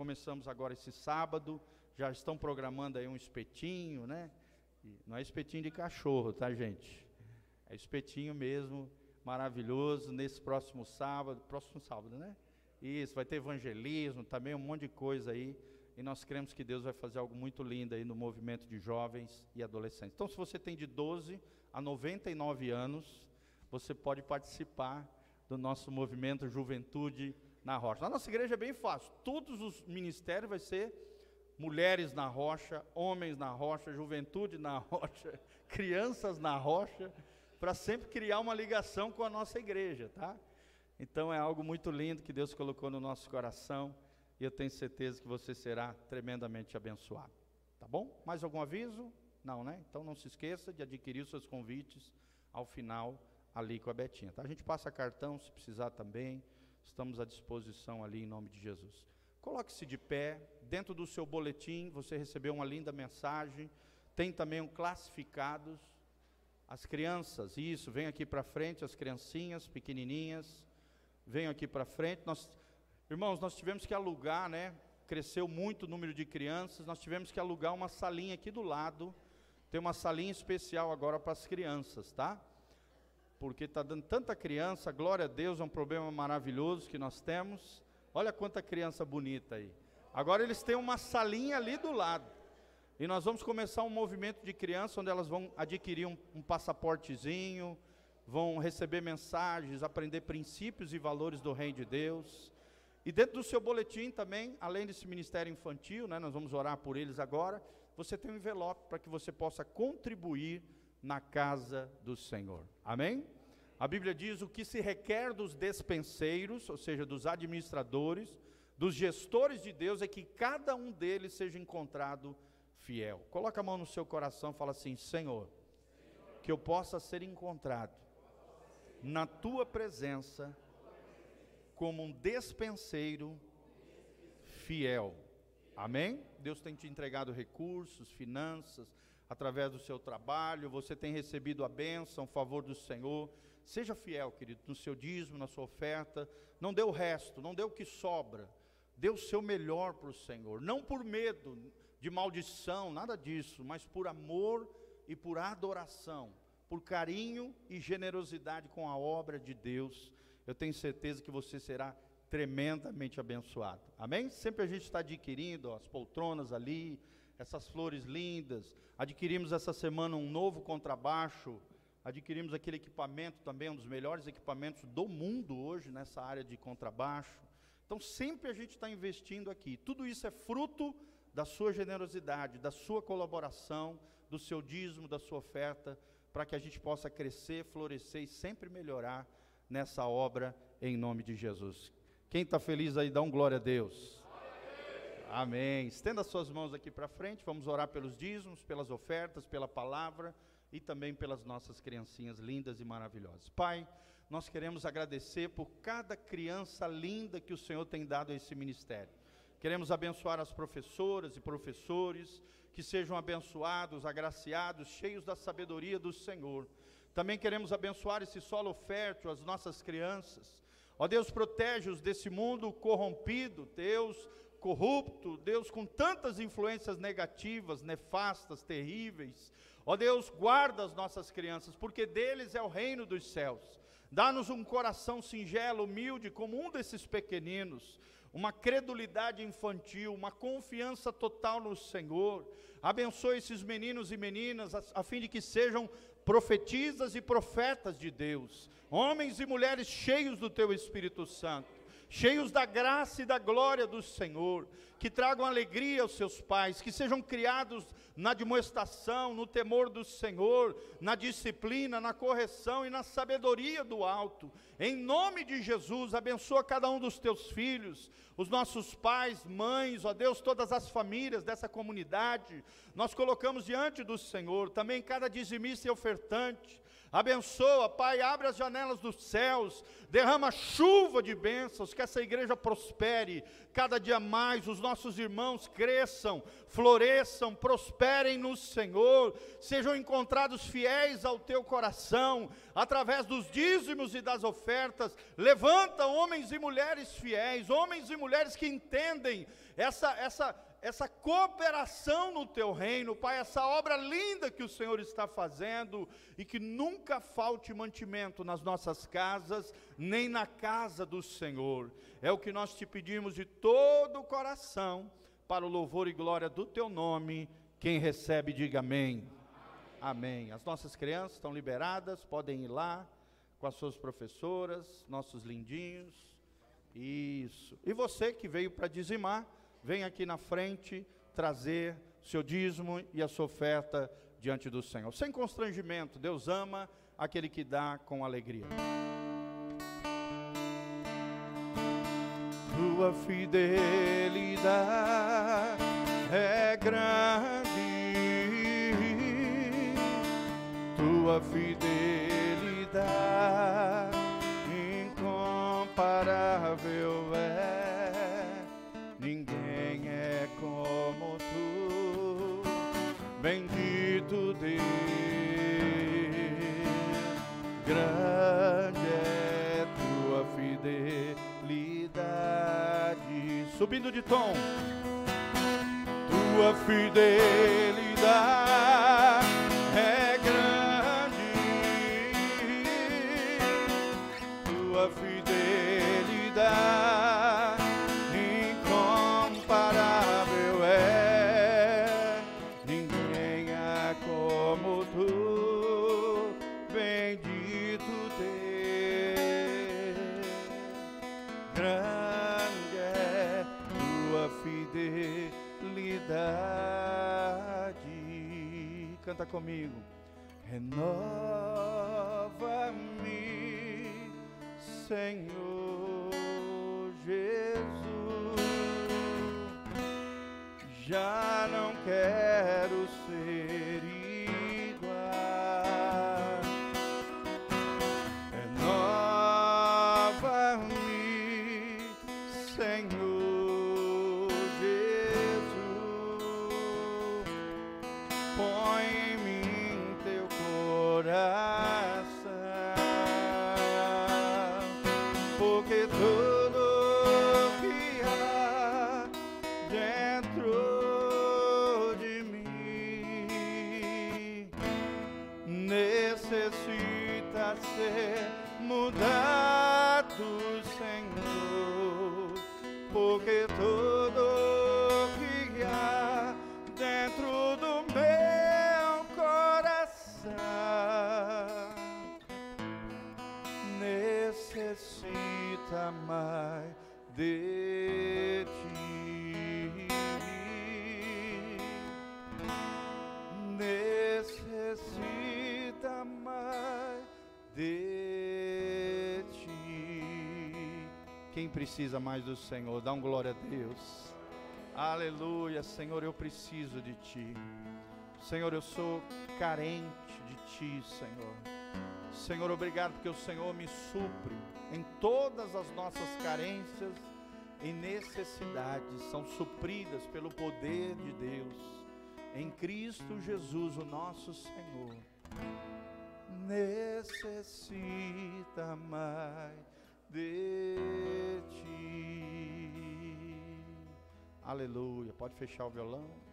começamos agora esse sábado, já estão programando aí um espetinho, né? Não é espetinho de cachorro, tá, gente? É espetinho mesmo, maravilhoso, nesse próximo sábado, próximo sábado, né? Isso, vai ter evangelismo, também um monte de coisa aí. E nós cremos que Deus vai fazer algo muito lindo aí no movimento de jovens e adolescentes. Então, se você tem de 12 a 99 anos, você pode participar do nosso movimento Juventude na Rocha. Na nossa igreja é bem fácil. Todos os ministérios vai ser mulheres na rocha, homens na rocha, juventude na rocha, crianças na rocha, para sempre criar uma ligação com a nossa igreja, tá? Então é algo muito lindo que Deus colocou no nosso coração e eu tenho certeza que você será tremendamente abençoado. Tá bom? Mais algum aviso? Não, né? Então não se esqueça de adquirir os seus convites ao final ali com a Betinha. Tá? A gente passa cartão se precisar também. Estamos à disposição ali em nome de Jesus. Coloque-se de pé. Dentro do seu boletim você recebeu uma linda mensagem. Tem também um classificados. As crianças, isso, vem aqui para frente, as criancinhas pequenininhas venham aqui para frente. Nós, irmãos, nós tivemos que alugar, né? Cresceu muito o número de crianças, nós tivemos que alugar uma salinha aqui do lado. Tem uma salinha especial agora para as crianças, tá? Porque está dando tanta criança, glória a Deus, é um problema maravilhoso que nós temos. Olha quanta criança bonita aí. Agora eles têm uma salinha ali do lado. E nós vamos começar um movimento de crianças onde elas vão adquirir um, um passaportezinho, vão receber mensagens, aprender princípios e valores do Reino de Deus. E dentro do seu boletim também, além desse ministério infantil, né, nós vamos orar por eles agora, você tem um envelope para que você possa contribuir na casa do Senhor. Amém? A Bíblia diz o que se requer dos despenseiros, ou seja, dos administradores, dos gestores de Deus, é que cada um deles seja encontrado fiel. Coloca a mão no seu coração e fala assim: Senhor, que eu possa ser encontrado na tua presença como um despenseiro fiel. Amém? Deus tem te entregado recursos, finanças, através do seu trabalho, você tem recebido a bênção, o favor do Senhor. Seja fiel, querido, no seu dízimo, na sua oferta. Não dê o resto, não dê o que sobra. Dê o seu melhor para o Senhor. Não por medo de maldição, nada disso, mas por amor e por adoração por carinho e generosidade com a obra de Deus, eu tenho certeza que você será tremendamente abençoado. Amém? Sempre a gente está adquirindo ó, as poltronas ali, essas flores lindas. Adquirimos essa semana um novo contrabaixo. Adquirimos aquele equipamento também, um dos melhores equipamentos do mundo hoje nessa área de contrabaixo. Então sempre a gente está investindo aqui. Tudo isso é fruto da sua generosidade, da sua colaboração, do seu dízimo, da sua oferta para que a gente possa crescer, florescer e sempre melhorar nessa obra em nome de Jesus. Quem está feliz aí, dá um glória a Deus. Amém. Estenda suas mãos aqui para frente, vamos orar pelos dízimos, pelas ofertas, pela palavra e também pelas nossas criancinhas lindas e maravilhosas. Pai, nós queremos agradecer por cada criança linda que o Senhor tem dado a esse ministério. Queremos abençoar as professoras e professores, que sejam abençoados, agraciados, cheios da sabedoria do Senhor. Também queremos abençoar esse solo fértil, as nossas crianças. Ó Deus, protege-os desse mundo corrompido, Deus corrupto, Deus com tantas influências negativas, nefastas, terríveis. Ó Deus, guarda as nossas crianças, porque deles é o reino dos céus. Dá-nos um coração singelo, humilde, como um desses pequeninos uma credulidade infantil, uma confiança total no Senhor. Abençoe esses meninos e meninas, a, a fim de que sejam profetisas e profetas de Deus, homens e mulheres cheios do Teu Espírito Santo cheios da graça e da glória do Senhor, que tragam alegria aos seus pais, que sejam criados na demonstração, no temor do Senhor, na disciplina, na correção e na sabedoria do alto. Em nome de Jesus, abençoa cada um dos teus filhos, os nossos pais, mães, ó Deus, todas as famílias dessa comunidade. Nós colocamos diante do Senhor também cada dizimista e ofertante Abençoa, Pai, abre as janelas dos céus, derrama chuva de bênçãos, que essa igreja prospere cada dia mais, os nossos irmãos cresçam, floresçam, prosperem no Senhor, sejam encontrados fiéis ao teu coração, através dos dízimos e das ofertas. Levanta homens e mulheres fiéis, homens e mulheres que entendem essa, essa essa cooperação no teu reino, Pai, essa obra linda que o Senhor está fazendo e que nunca falte mantimento nas nossas casas, nem na casa do Senhor. É o que nós te pedimos de todo o coração, para o louvor e glória do teu nome. Quem recebe, diga amém. Amém. As nossas crianças estão liberadas, podem ir lá com as suas professoras, nossos lindinhos. Isso. E você que veio para dizimar, vem aqui na frente trazer seu dízimo e a sua oferta diante do Senhor. Sem constrangimento, Deus ama aquele que dá com alegria. Tua fidelidade é grande, tua fidelidade incomparável é, Subindo de tom, tua fidelidade comigo. Renova-me, Senhor Jesus. Já não quero ser ser mudado, Senhor, porque tudo que há dentro do meu coração necessita mais de precisa mais do Senhor, dá um glória a Deus. Aleluia, Senhor, eu preciso de ti. Senhor, eu sou carente de ti, Senhor. Senhor, obrigado porque o Senhor me supre em todas as nossas carências e necessidades são supridas pelo poder de Deus em Cristo Jesus, o nosso Senhor. Necessita mais de ti. Aleluia. Pode fechar o violão.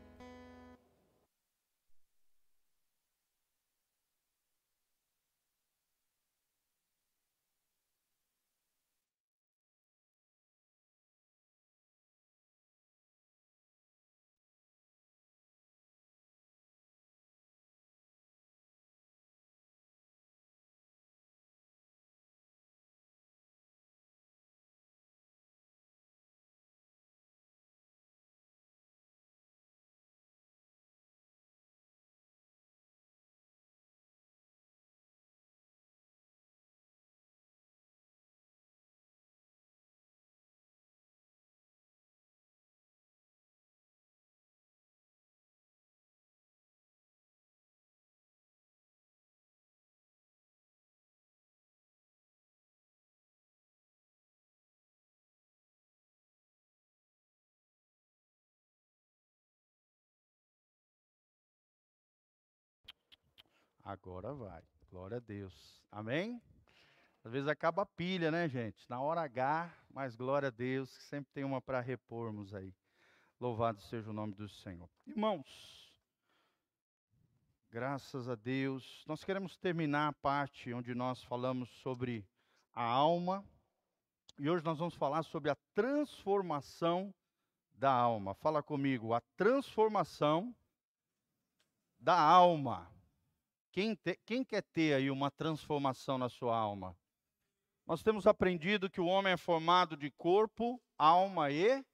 Agora vai. Glória a Deus. Amém? Às vezes acaba a pilha, né, gente? Na hora H, mas glória a Deus, sempre tem uma para repormos aí. Louvado seja o nome do Senhor. Irmãos, graças a Deus, nós queremos terminar a parte onde nós falamos sobre a alma. E hoje nós vamos falar sobre a transformação da alma. Fala comigo, a transformação da alma. Quem, te, quem quer ter aí uma transformação na sua alma? Nós temos aprendido que o homem é formado de corpo, alma e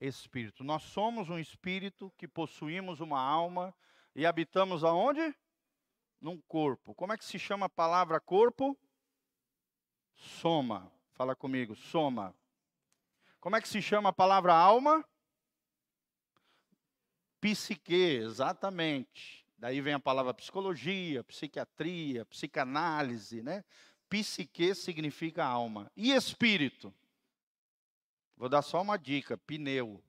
espírito. Nós somos um espírito que possuímos uma alma e habitamos aonde? Num corpo. Como é que se chama a palavra corpo? Soma. Fala comigo, soma. Como é que se chama a palavra alma? Psique, exatamente. Daí vem a palavra psicologia, psiquiatria, psicanálise, né? Psique significa alma. E espírito? Vou dar só uma dica: pneu.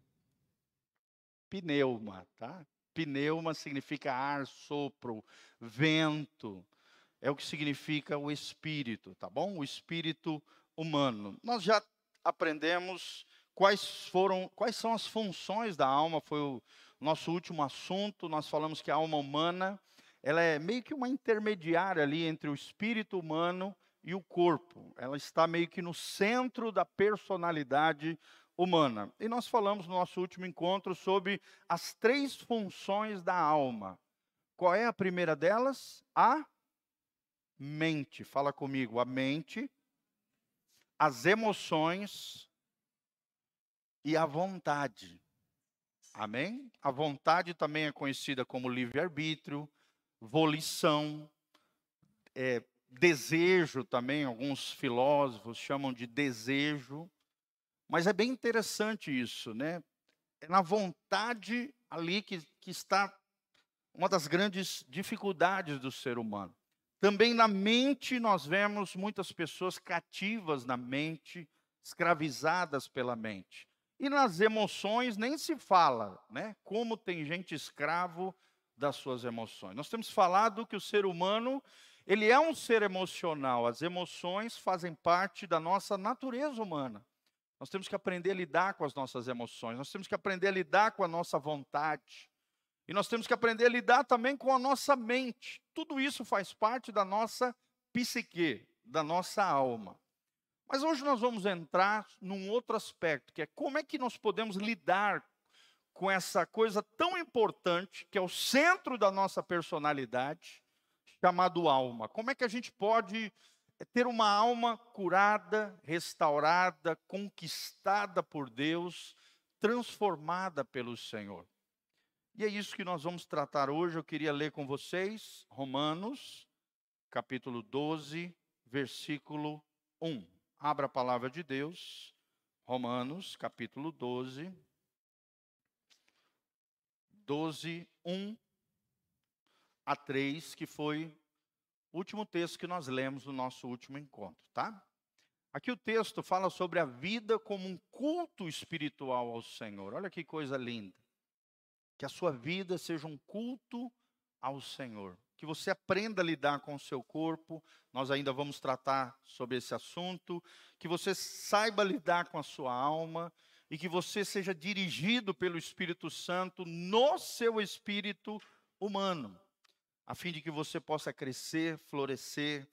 Pneuma, tá? Pneuma significa ar, sopro, vento. É o que significa o espírito, tá bom? O espírito humano. Nós já aprendemos quais foram, quais são as funções da alma, foi o nosso último assunto. Nós falamos que a alma humana, ela é meio que uma intermediária ali entre o espírito humano e o corpo. Ela está meio que no centro da personalidade humana. E nós falamos no nosso último encontro sobre as três funções da alma. Qual é a primeira delas? A mente. Fala comigo, a mente, as emoções e a vontade. Amém? A vontade também é conhecida como livre-arbítrio, volição, é, desejo também, alguns filósofos chamam de desejo, mas é bem interessante isso, né? É na vontade ali que, que está uma das grandes dificuldades do ser humano. Também na mente nós vemos muitas pessoas cativas na mente, escravizadas pela mente. E nas emoções nem se fala, né? Como tem gente escravo das suas emoções. Nós temos falado que o ser humano ele é um ser emocional, as emoções fazem parte da nossa natureza humana. Nós temos que aprender a lidar com as nossas emoções, nós temos que aprender a lidar com a nossa vontade. E nós temos que aprender a lidar também com a nossa mente. Tudo isso faz parte da nossa psique, da nossa alma. Mas hoje nós vamos entrar num outro aspecto, que é como é que nós podemos lidar com essa coisa tão importante, que é o centro da nossa personalidade, chamado alma. Como é que a gente pode eh, ter uma alma curada, restaurada, conquistada por Deus, transformada pelo Senhor? E é isso que nós vamos tratar hoje. Eu queria ler com vocês Romanos, capítulo 12, versículo 1. Abra a palavra de Deus. Romanos, capítulo 12, 12, 1 a 3, que foi o último texto que nós lemos no nosso último encontro, tá? Aqui o texto fala sobre a vida como um culto espiritual ao Senhor. Olha que coisa linda. Que a sua vida seja um culto ao Senhor. Que você aprenda a lidar com o seu corpo. Nós ainda vamos tratar sobre esse assunto. Que você saiba lidar com a sua alma e que você seja dirigido pelo Espírito Santo no seu espírito humano a fim de que você possa crescer, florescer,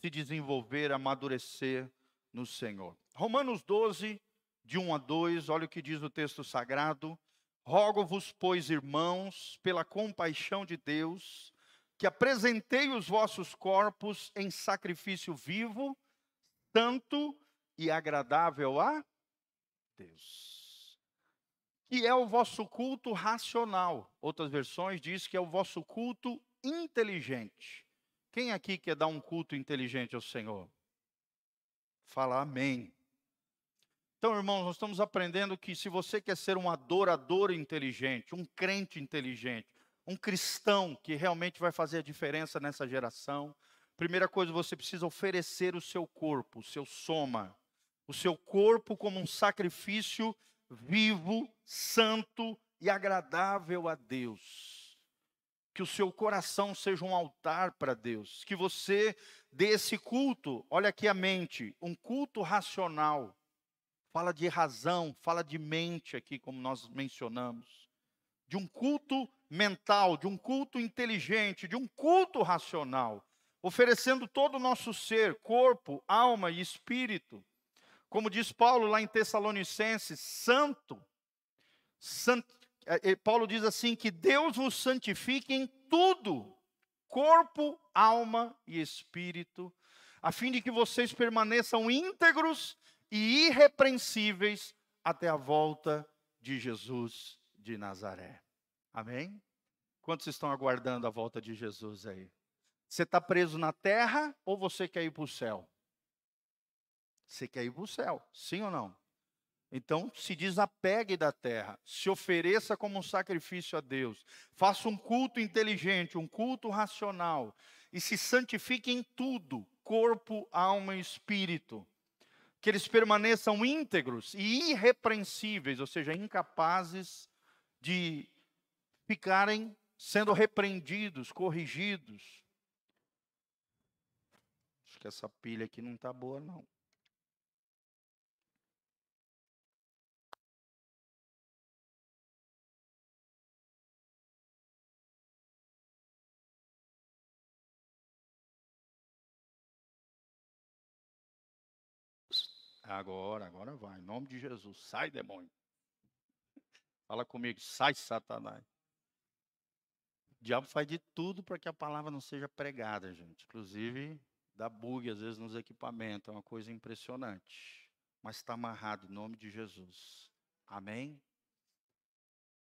se desenvolver, amadurecer no Senhor. Romanos 12, de 1 a 2, olha o que diz o texto sagrado. Rogo-vos, pois, irmãos, pela compaixão de Deus, que apresentei os vossos corpos em sacrifício vivo, santo e agradável a Deus. Que é o vosso culto racional. Outras versões diz que é o vosso culto inteligente. Quem aqui quer dar um culto inteligente ao Senhor? Fala amém. Então, irmãos, nós estamos aprendendo que se você quer ser um adorador inteligente, um crente inteligente, um cristão que realmente vai fazer a diferença nessa geração, primeira coisa, você precisa oferecer o seu corpo, o seu soma, o seu corpo como um sacrifício vivo, santo e agradável a Deus. que o seu coração seja um altar para Deus, que você dê esse culto, olha aqui a mente, um culto racional. Fala de razão, fala de mente aqui, como nós mencionamos. De um culto mental, de um culto inteligente, de um culto racional, oferecendo todo o nosso ser, corpo, alma e espírito. Como diz Paulo lá em Tessalonicenses, santo, santo é, é, Paulo diz assim: que Deus vos santifique em tudo, corpo, alma e espírito, a fim de que vocês permaneçam íntegros e irrepreensíveis até a volta de Jesus de Nazaré. Amém? Quantos estão aguardando a volta de Jesus aí? Você está preso na terra ou você quer ir para o céu? Você quer ir para o céu, sim ou não? Então, se desapegue da terra, se ofereça como um sacrifício a Deus, faça um culto inteligente, um culto racional, e se santifique em tudo corpo, alma e espírito. Que eles permaneçam íntegros e irrepreensíveis, ou seja, incapazes de ficarem sendo repreendidos, corrigidos. Acho que essa pilha aqui não está boa, não. Agora, agora vai. Em nome de Jesus, sai demônio. Fala comigo, sai Satanás. Diabo faz de tudo para que a palavra não seja pregada, gente. Inclusive, dá bug às vezes nos equipamentos. É uma coisa impressionante. Mas está amarrado em nome de Jesus. Amém?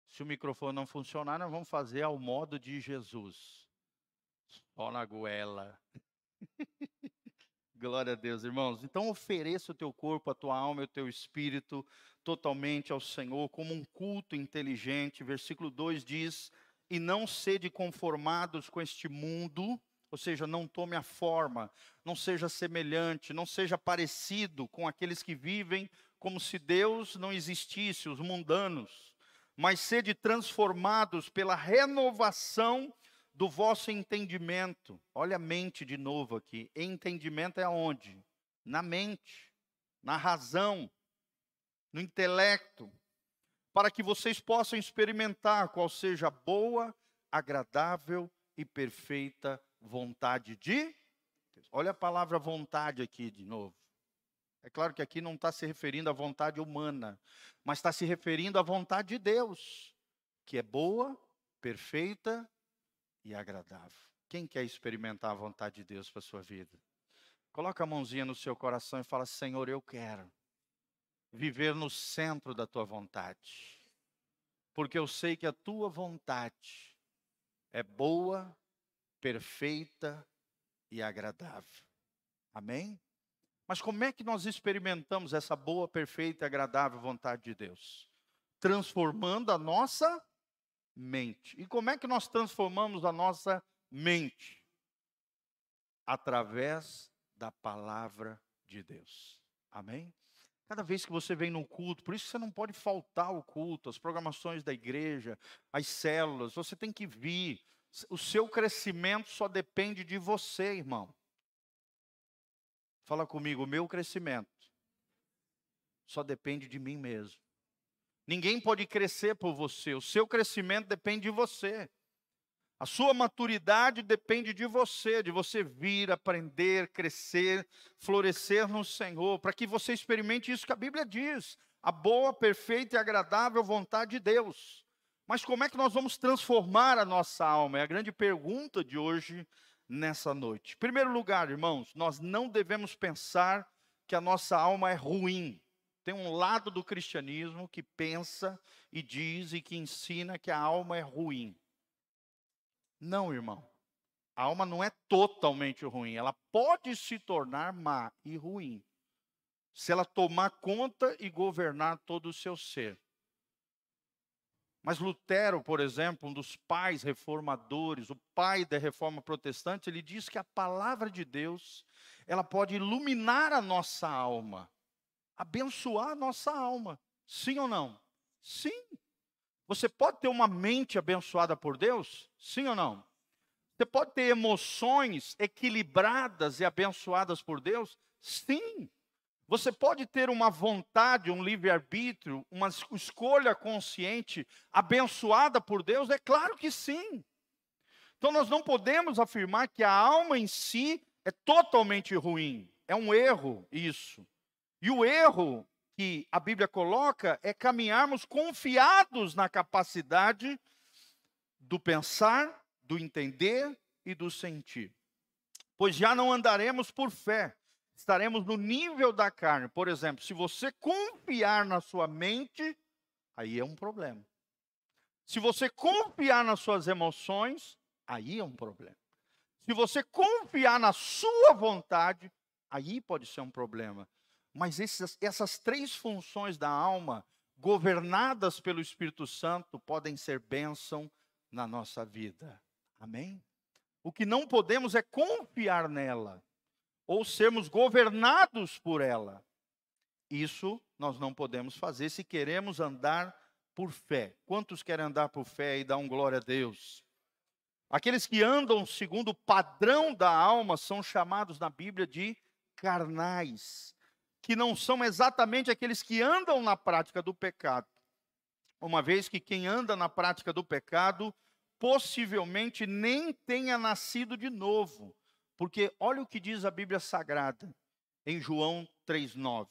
Se o microfone não funcionar, nós vamos fazer ao modo de Jesus. Só na goela. Glória a Deus, irmãos. Então ofereça o teu corpo, a tua alma e o teu espírito totalmente ao Senhor como um culto inteligente. Versículo 2 diz: "E não sede conformados com este mundo", ou seja, não tome a forma, não seja semelhante, não seja parecido com aqueles que vivem como se Deus não existisse, os mundanos, mas sede transformados pela renovação do vosso entendimento. Olha a mente de novo aqui. Entendimento é aonde? Na mente, na razão, no intelecto, para que vocês possam experimentar qual seja a boa, agradável e perfeita vontade de Deus. Olha a palavra vontade aqui de novo. É claro que aqui não está se referindo à vontade humana, mas está se referindo à vontade de Deus, que é boa, perfeita e agradável. Quem quer experimentar a vontade de Deus para a sua vida? Coloca a mãozinha no seu coração e fala: Senhor, eu quero viver no centro da tua vontade. Porque eu sei que a tua vontade é boa, perfeita e agradável. Amém? Mas como é que nós experimentamos essa boa, perfeita e agradável vontade de Deus? Transformando a nossa mente. E como é que nós transformamos a nossa mente? Através da palavra de Deus. Amém? Cada vez que você vem no culto, por isso você não pode faltar o culto, as programações da igreja, as células, você tem que vir. O seu crescimento só depende de você, irmão. Fala comigo, o meu crescimento só depende de mim mesmo. Ninguém pode crescer por você. O seu crescimento depende de você. A sua maturidade depende de você, de você vir, aprender, crescer, florescer no Senhor, para que você experimente isso que a Bíblia diz, a boa, perfeita e agradável vontade de Deus. Mas como é que nós vamos transformar a nossa alma? É a grande pergunta de hoje, nessa noite. Em primeiro lugar, irmãos, nós não devemos pensar que a nossa alma é ruim. Tem um lado do cristianismo que pensa e diz e que ensina que a alma é ruim. Não, irmão. A alma não é totalmente ruim. Ela pode se tornar má e ruim. Se ela tomar conta e governar todo o seu ser. Mas Lutero, por exemplo, um dos pais reformadores, o pai da reforma protestante, ele diz que a palavra de Deus, ela pode iluminar a nossa alma abençoar a nossa alma. Sim ou não? Sim. Você pode ter uma mente abençoada por Deus? Sim ou não? Você pode ter emoções equilibradas e abençoadas por Deus? Sim. Você pode ter uma vontade, um livre-arbítrio, uma escolha consciente abençoada por Deus? É claro que sim. Então nós não podemos afirmar que a alma em si é totalmente ruim. É um erro isso. E o erro que a Bíblia coloca é caminharmos confiados na capacidade do pensar, do entender e do sentir. Pois já não andaremos por fé, estaremos no nível da carne. Por exemplo, se você confiar na sua mente, aí é um problema. Se você confiar nas suas emoções, aí é um problema. Se você confiar na sua vontade, aí pode ser um problema. Mas esses, essas três funções da alma, governadas pelo Espírito Santo, podem ser bênção na nossa vida. Amém? O que não podemos é confiar nela, ou sermos governados por ela. Isso nós não podemos fazer se queremos andar por fé. Quantos querem andar por fé e dar um glória a Deus? Aqueles que andam segundo o padrão da alma são chamados na Bíblia de carnais, que não são exatamente aqueles que andam na prática do pecado. Uma vez que quem anda na prática do pecado possivelmente nem tenha nascido de novo, porque olha o que diz a Bíblia Sagrada em João 3:9.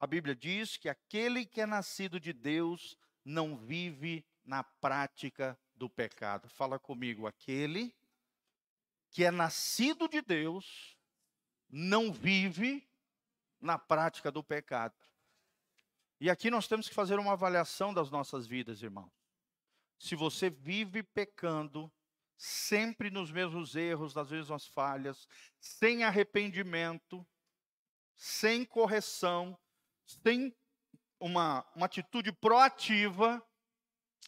A Bíblia diz que aquele que é nascido de Deus não vive na prática do pecado. Fala comigo, aquele que é nascido de Deus não vive na prática do pecado. E aqui nós temos que fazer uma avaliação das nossas vidas, irmãos. Se você vive pecando, sempre nos mesmos erros, nas mesmas falhas, sem arrependimento, sem correção, sem uma, uma atitude proativa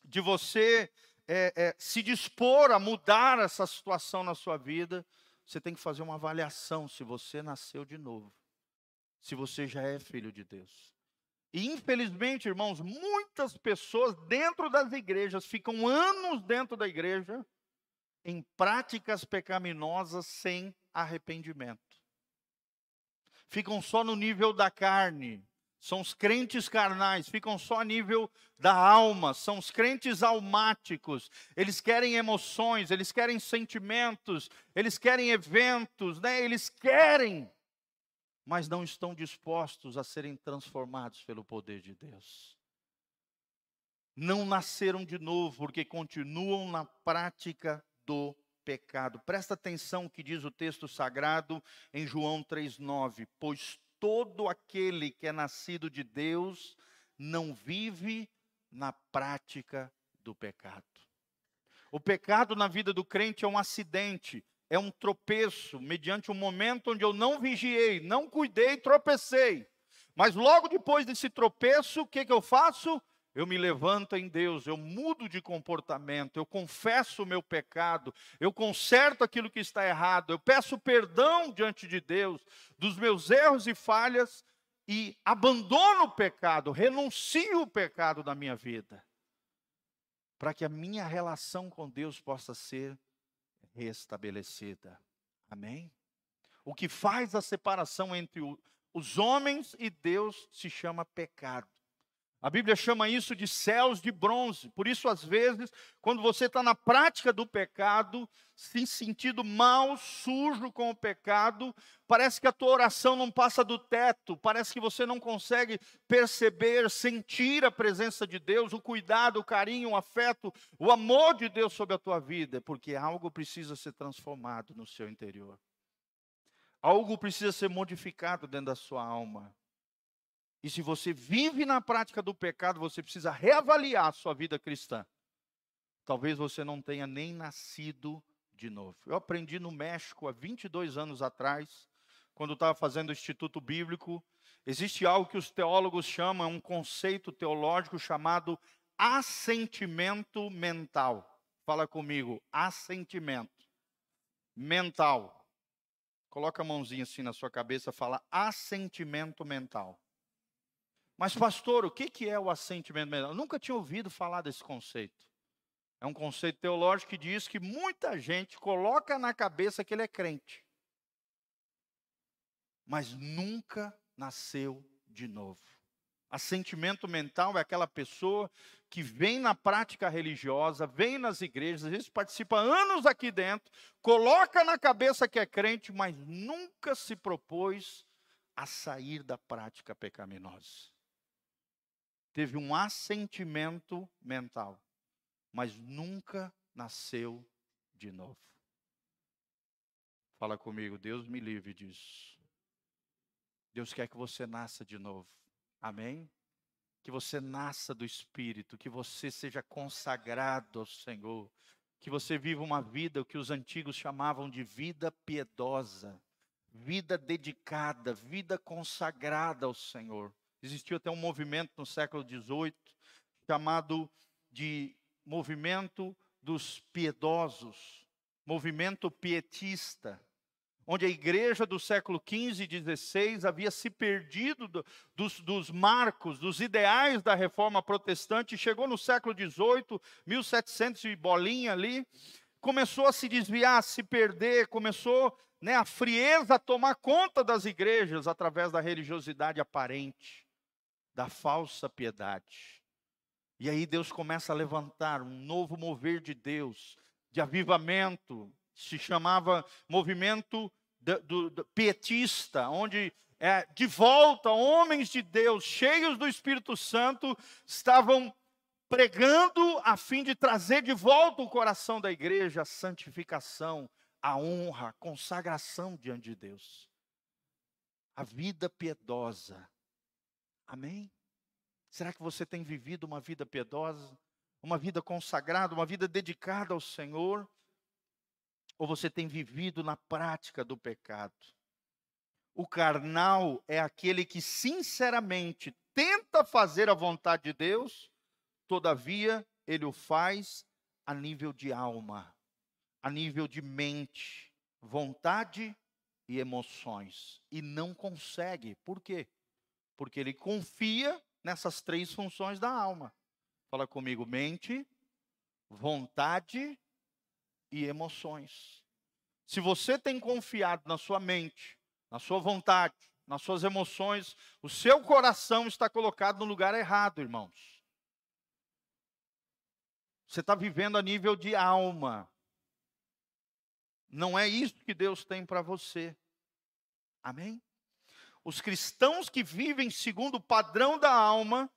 de você é, é, se dispor a mudar essa situação na sua vida, você tem que fazer uma avaliação se você nasceu de novo, se você já é filho de Deus. E infelizmente, irmãos, muitas pessoas dentro das igrejas ficam anos dentro da igreja em práticas pecaminosas sem arrependimento. Ficam só no nível da carne, são os crentes carnais, ficam só a nível da alma, são os crentes almáticos. Eles querem emoções, eles querem sentimentos, eles querem eventos, né? Eles querem, mas não estão dispostos a serem transformados pelo poder de Deus. Não nasceram de novo porque continuam na prática do pecado. Presta atenção o que diz o texto sagrado em João 3:9, pois todo aquele que é nascido de Deus não vive na prática do pecado. O pecado na vida do crente é um acidente, é um tropeço, mediante um momento onde eu não vigiei, não cuidei, tropecei. Mas logo depois desse tropeço, o que, que eu faço? eu me levanto em Deus, eu mudo de comportamento, eu confesso o meu pecado, eu conserto aquilo que está errado, eu peço perdão diante de Deus dos meus erros e falhas e abandono o pecado, renuncio o pecado da minha vida, para que a minha relação com Deus possa ser restabelecida. Amém? O que faz a separação entre os homens e Deus se chama pecado. A Bíblia chama isso de céus de bronze. Por isso, às vezes, quando você está na prática do pecado, se sentindo mal, sujo com o pecado, parece que a tua oração não passa do teto, parece que você não consegue perceber, sentir a presença de Deus, o cuidado, o carinho, o afeto, o amor de Deus sobre a tua vida, porque algo precisa ser transformado no seu interior. Algo precisa ser modificado dentro da sua alma. E se você vive na prática do pecado, você precisa reavaliar a sua vida cristã. Talvez você não tenha nem nascido de novo. Eu aprendi no México há 22 anos atrás, quando estava fazendo o Instituto Bíblico. Existe algo que os teólogos chamam, um conceito teológico chamado assentimento mental. Fala comigo, assentimento mental. Coloca a mãozinha assim na sua cabeça, fala assentimento mental. Mas, pastor, o que é o assentimento mental? Eu nunca tinha ouvido falar desse conceito. É um conceito teológico que diz que muita gente coloca na cabeça que ele é crente, mas nunca nasceu de novo. Assentimento mental é aquela pessoa que vem na prática religiosa, vem nas igrejas, às vezes participa anos aqui dentro, coloca na cabeça que é crente, mas nunca se propôs a sair da prática pecaminosa. Teve um assentimento mental mas nunca nasceu de novo. Fala comigo, Deus me livre disso. Deus quer que você nasça de novo. Amém? Que você nasça do Espírito, que você seja consagrado ao Senhor, que você viva uma vida, o que os antigos chamavam de vida piedosa, vida dedicada, vida consagrada ao Senhor. Existiu até um movimento no século XVIII chamado de movimento dos piedosos, movimento pietista, onde a igreja do século XV e XVI havia se perdido do, dos, dos, marcos, dos ideais da reforma protestante, chegou no século XVIII, 1700 e bolinha ali, começou a se desviar, a se perder, começou né, a frieza a tomar conta das igrejas através da religiosidade aparente, da falsa piedade. E aí Deus começa a levantar um novo mover de Deus, de avivamento, se chamava movimento do, do, do pietista, onde é, de volta homens de Deus, cheios do Espírito Santo, estavam pregando a fim de trazer de volta o coração da igreja, a santificação, a honra, a consagração diante de Deus. A vida piedosa. Amém? Será que você tem vivido uma vida piedosa, uma vida consagrada, uma vida dedicada ao Senhor? Ou você tem vivido na prática do pecado? O carnal é aquele que sinceramente tenta fazer a vontade de Deus, todavia ele o faz a nível de alma, a nível de mente, vontade e emoções, e não consegue. Por quê? Porque ele confia nessas três funções da alma. Fala comigo: mente, vontade e emoções. Se você tem confiado na sua mente, na sua vontade, nas suas emoções, o seu coração está colocado no lugar errado, irmãos. Você está vivendo a nível de alma. Não é isso que Deus tem para você. Amém? Os cristãos que vivem segundo o padrão da alma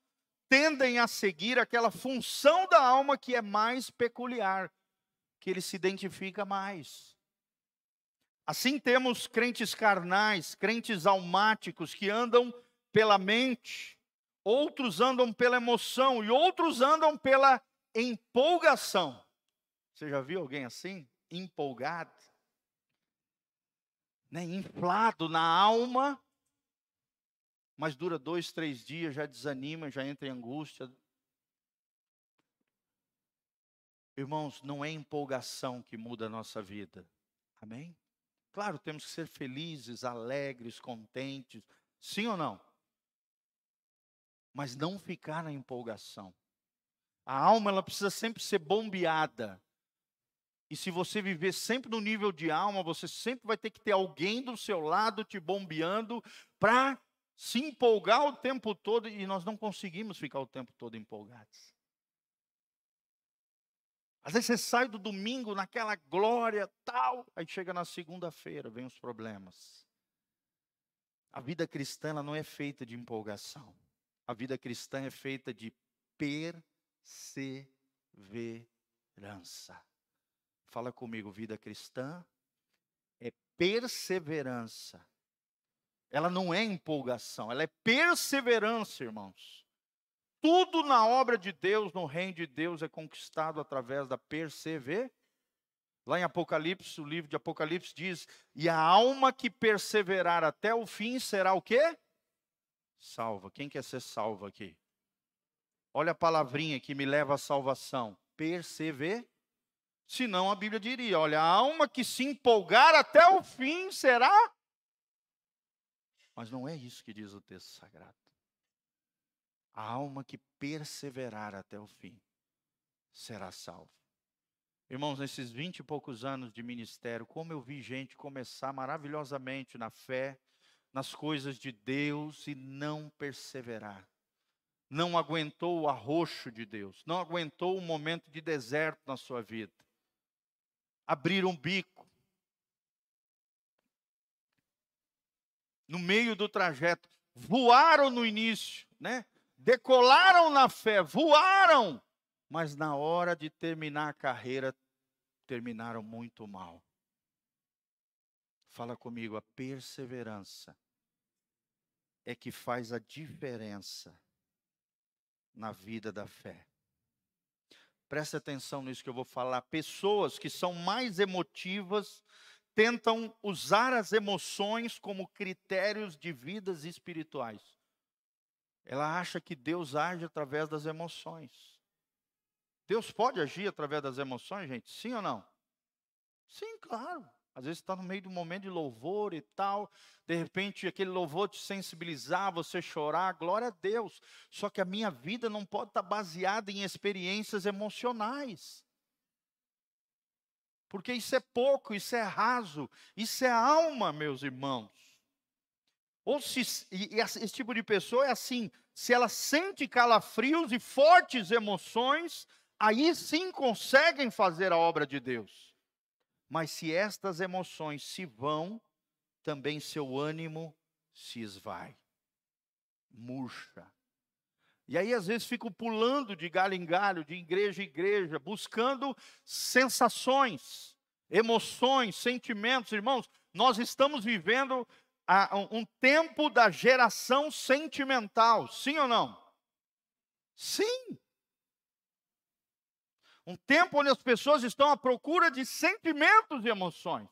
tendem a seguir aquela função da alma que é mais peculiar, que ele se identifica mais. Assim temos crentes carnais, crentes almáticos que andam pela mente, outros andam pela emoção e outros andam pela empolgação. Você já viu alguém assim? Empolgado? Né? Inflado na alma mas dura dois, três dias, já desanima, já entra em angústia. Irmãos, não é empolgação que muda a nossa vida. Amém? Claro, temos que ser felizes, alegres, contentes. Sim ou não? Mas não ficar na empolgação. A alma ela precisa sempre ser bombeada. E se você viver sempre no nível de alma, você sempre vai ter que ter alguém do seu lado te bombeando para se empolgar o tempo todo e nós não conseguimos ficar o tempo todo empolgados. Às vezes você sai do domingo naquela glória tal, aí chega na segunda-feira, vem os problemas. A vida cristã não é feita de empolgação. A vida cristã é feita de perseverança. Fala comigo, vida cristã é perseverança. Ela não é empolgação, ela é perseverança, irmãos. Tudo na obra de Deus, no reino de Deus, é conquistado através da perseverança. Lá em Apocalipse, o livro de Apocalipse diz: E a alma que perseverar até o fim será o quê? Salva. Quem quer ser salvo aqui? Olha a palavrinha que me leva à salvação. Persever. Senão a Bíblia diria: olha, a alma que se empolgar até o fim será mas não é isso que diz o texto sagrado. A alma que perseverar até o fim será salva. Irmãos, nesses vinte e poucos anos de ministério, como eu vi gente começar maravilhosamente na fé, nas coisas de Deus e não perseverar. Não aguentou o arroxo de Deus, não aguentou o momento de deserto na sua vida. Abriram um bico. No meio do trajeto, voaram no início, né? Decolaram na fé, voaram, mas na hora de terminar a carreira, terminaram muito mal. Fala comigo, a perseverança é que faz a diferença na vida da fé. Preste atenção nisso que eu vou falar. Pessoas que são mais emotivas tentam usar as emoções como critérios de vidas espirituais. Ela acha que Deus age através das emoções. Deus pode agir através das emoções, gente? Sim ou não? Sim, claro. Às vezes está no meio de um momento de louvor e tal, de repente aquele louvor te sensibilizar, você chorar, glória a Deus. Só que a minha vida não pode estar tá baseada em experiências emocionais. Porque isso é pouco, isso é raso, isso é alma, meus irmãos. Ou se esse tipo de pessoa é assim, se ela sente calafrios e fortes emoções, aí sim conseguem fazer a obra de Deus. Mas se estas emoções se vão, também seu ânimo se esvai, murcha. E aí, às vezes, fico pulando de galho em galho, de igreja em igreja, buscando sensações, emoções, sentimentos. Irmãos, nós estamos vivendo um tempo da geração sentimental, sim ou não? Sim. Um tempo onde as pessoas estão à procura de sentimentos e emoções.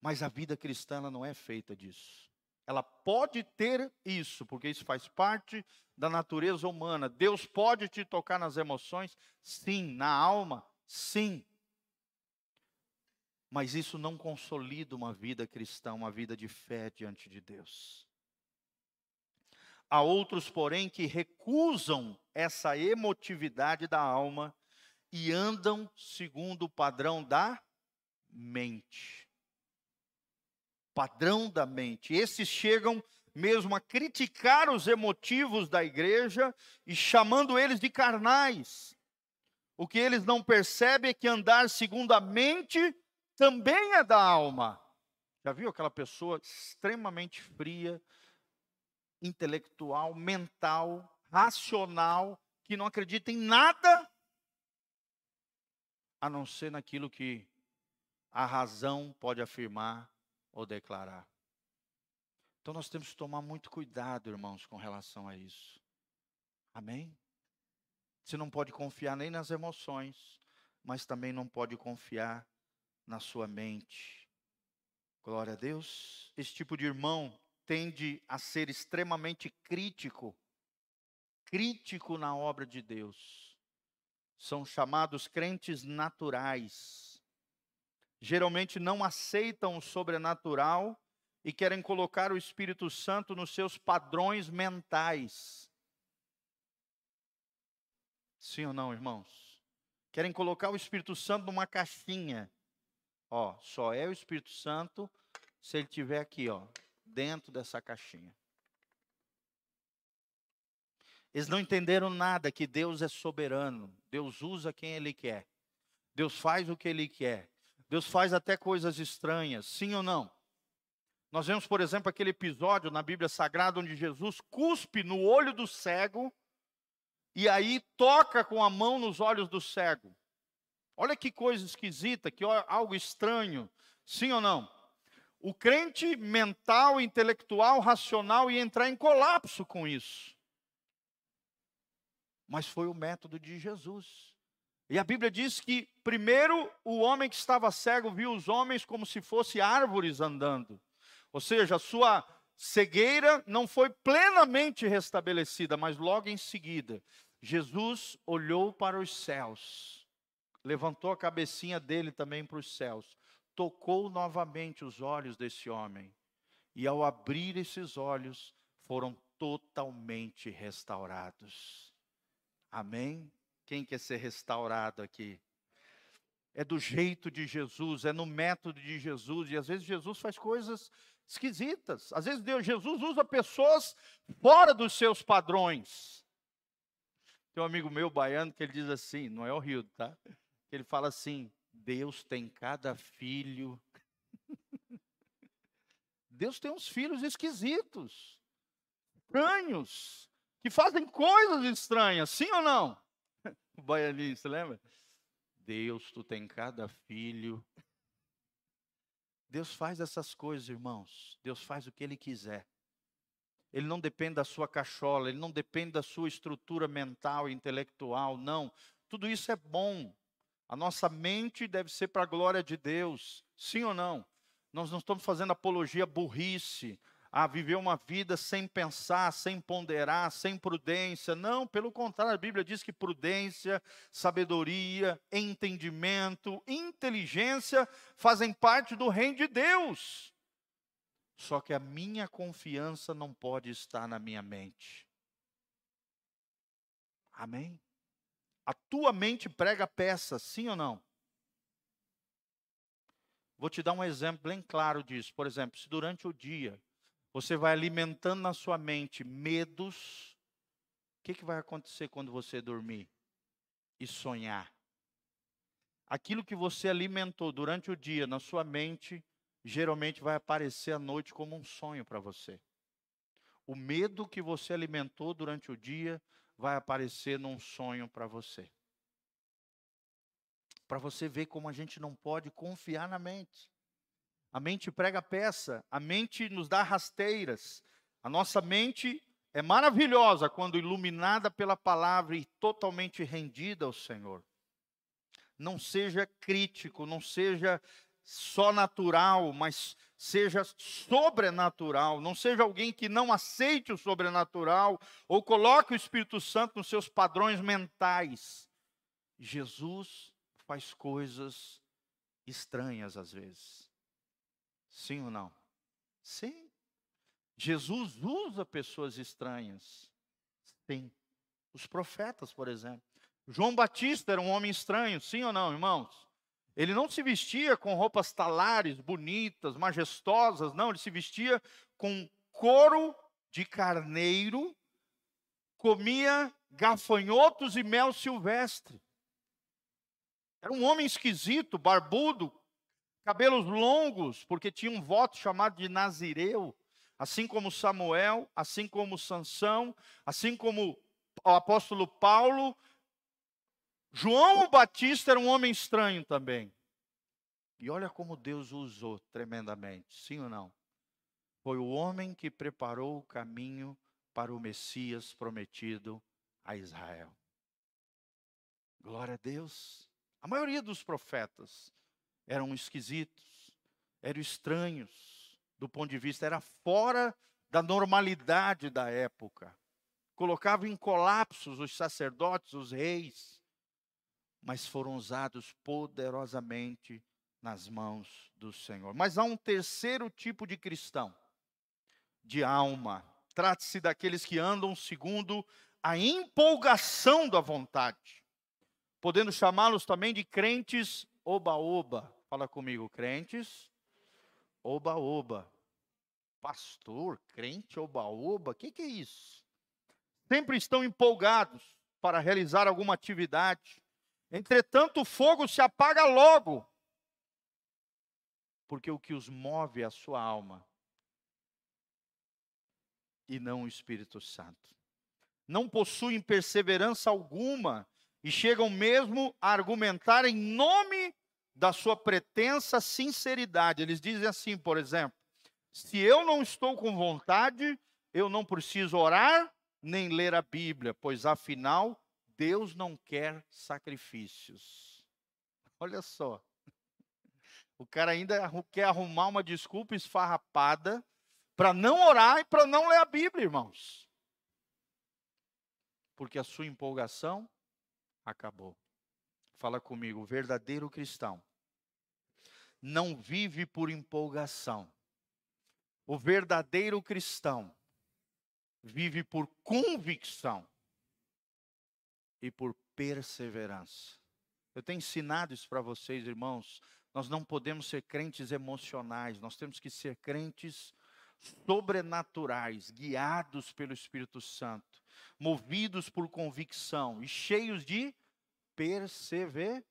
Mas a vida cristã não é feita disso. Ela pode ter isso, porque isso faz parte da natureza humana. Deus pode te tocar nas emoções, sim, na alma, sim. Mas isso não consolida uma vida cristã, uma vida de fé diante de Deus. Há outros, porém, que recusam essa emotividade da alma e andam segundo o padrão da mente. Padrão da mente. Esses chegam mesmo a criticar os emotivos da igreja e chamando eles de carnais. O que eles não percebem é que andar segundo a mente também é da alma. Já viu aquela pessoa extremamente fria, intelectual, mental, racional, que não acredita em nada a não ser naquilo que a razão pode afirmar ou declarar. Então nós temos que tomar muito cuidado, irmãos, com relação a isso. Amém? Você não pode confiar nem nas emoções, mas também não pode confiar na sua mente. Glória a Deus. Esse tipo de irmão tende a ser extremamente crítico, crítico na obra de Deus. São chamados crentes naturais. Geralmente não aceitam o sobrenatural e querem colocar o Espírito Santo nos seus padrões mentais. Sim ou não, irmãos? Querem colocar o Espírito Santo numa caixinha. Ó, só é o Espírito Santo se ele tiver aqui, ó, dentro dessa caixinha. Eles não entenderam nada que Deus é soberano. Deus usa quem Ele quer. Deus faz o que Ele quer. Deus faz até coisas estranhas, sim ou não? Nós vemos, por exemplo, aquele episódio na Bíblia Sagrada onde Jesus cuspe no olho do cego e aí toca com a mão nos olhos do cego. Olha que coisa esquisita, que algo estranho, sim ou não? O crente mental, intelectual, racional ia entrar em colapso com isso. Mas foi o método de Jesus. E a Bíblia diz que, primeiro, o homem que estava cego viu os homens como se fossem árvores andando. Ou seja, a sua cegueira não foi plenamente restabelecida, mas logo em seguida, Jesus olhou para os céus, levantou a cabecinha dele também para os céus tocou novamente os olhos desse homem. e ao abrir esses olhos, foram totalmente restaurados. Amém? Quem quer ser restaurado aqui? É do jeito de Jesus, é no método de Jesus, e às vezes Jesus faz coisas esquisitas. Às vezes Deus, Jesus usa pessoas fora dos seus padrões. Tem um amigo meu baiano que ele diz assim, não é o Rio, tá? Ele fala assim: Deus tem cada filho. Deus tem uns filhos esquisitos, estranhos, que fazem coisas estranhas, sim ou não? Baianinho, você lembra? Deus, tu tem cada filho Deus faz essas coisas, irmãos. Deus faz o que Ele quiser. Ele não depende da sua cachola, ele não depende da sua estrutura mental e intelectual, não. Tudo isso é bom. A nossa mente deve ser para a glória de Deus, sim ou não? Nós não estamos fazendo apologia burrice, a viver uma vida sem pensar, sem ponderar, sem prudência. Não, pelo contrário, a Bíblia diz que prudência, sabedoria, entendimento, inteligência fazem parte do reino de Deus. Só que a minha confiança não pode estar na minha mente. Amém? A tua mente prega peça, sim ou não? Vou te dar um exemplo bem claro disso. Por exemplo, se durante o dia você vai alimentando na sua mente medos. O que, que vai acontecer quando você dormir e sonhar? Aquilo que você alimentou durante o dia na sua mente, geralmente vai aparecer à noite como um sonho para você. O medo que você alimentou durante o dia vai aparecer num sonho para você. Para você ver como a gente não pode confiar na mente. A mente prega peça, a mente nos dá rasteiras. A nossa mente é maravilhosa quando iluminada pela palavra e totalmente rendida ao Senhor. Não seja crítico, não seja só natural, mas seja sobrenatural. Não seja alguém que não aceite o sobrenatural ou coloque o Espírito Santo nos seus padrões mentais. Jesus faz coisas estranhas às vezes. Sim ou não? Sim. Jesus usa pessoas estranhas. Sim. Os profetas, por exemplo. João Batista era um homem estranho, sim ou não, irmãos? Ele não se vestia com roupas talares, bonitas, majestosas, não, ele se vestia com couro de carneiro, comia gafanhotos e mel silvestre. Era um homem esquisito, barbudo, cabelos longos, porque tinha um voto chamado de Nazireu, assim como Samuel, assim como Sansão, assim como o apóstolo Paulo. João o Batista era um homem estranho também. E olha como Deus o usou tremendamente, sim ou não? Foi o homem que preparou o caminho para o Messias prometido a Israel. Glória a Deus. A maioria dos profetas eram esquisitos, eram estranhos, do ponto de vista, era fora da normalidade da época. Colocavam em colapsos os sacerdotes, os reis, mas foram usados poderosamente nas mãos do Senhor. Mas há um terceiro tipo de cristão, de alma. Trata-se daqueles que andam segundo a empolgação da vontade, podendo chamá-los também de crentes oba-oba. Fala comigo, crentes, oba-oba. Pastor, crente, oba-oba, o que, que é isso? Sempre estão empolgados para realizar alguma atividade. Entretanto, o fogo se apaga logo, porque o que os move é a sua alma e não o Espírito Santo. Não possuem perseverança alguma e chegam mesmo a argumentar em nome da sua pretensa sinceridade. Eles dizem assim, por exemplo: se eu não estou com vontade, eu não preciso orar nem ler a Bíblia, pois afinal Deus não quer sacrifícios. Olha só. O cara ainda quer arrumar uma desculpa esfarrapada para não orar e para não ler a Bíblia, irmãos. Porque a sua empolgação acabou. Fala comigo, o verdadeiro cristão não vive por empolgação, O verdadeiro cristão vive por convicção e por perseverança. Eu tenho ensinado isso para vocês, irmãos. Nós não podemos ser crentes emocionais, nós temos que ser crentes sobrenaturais, guiados pelo Espírito Santo, movidos por convicção e cheios de perseverança.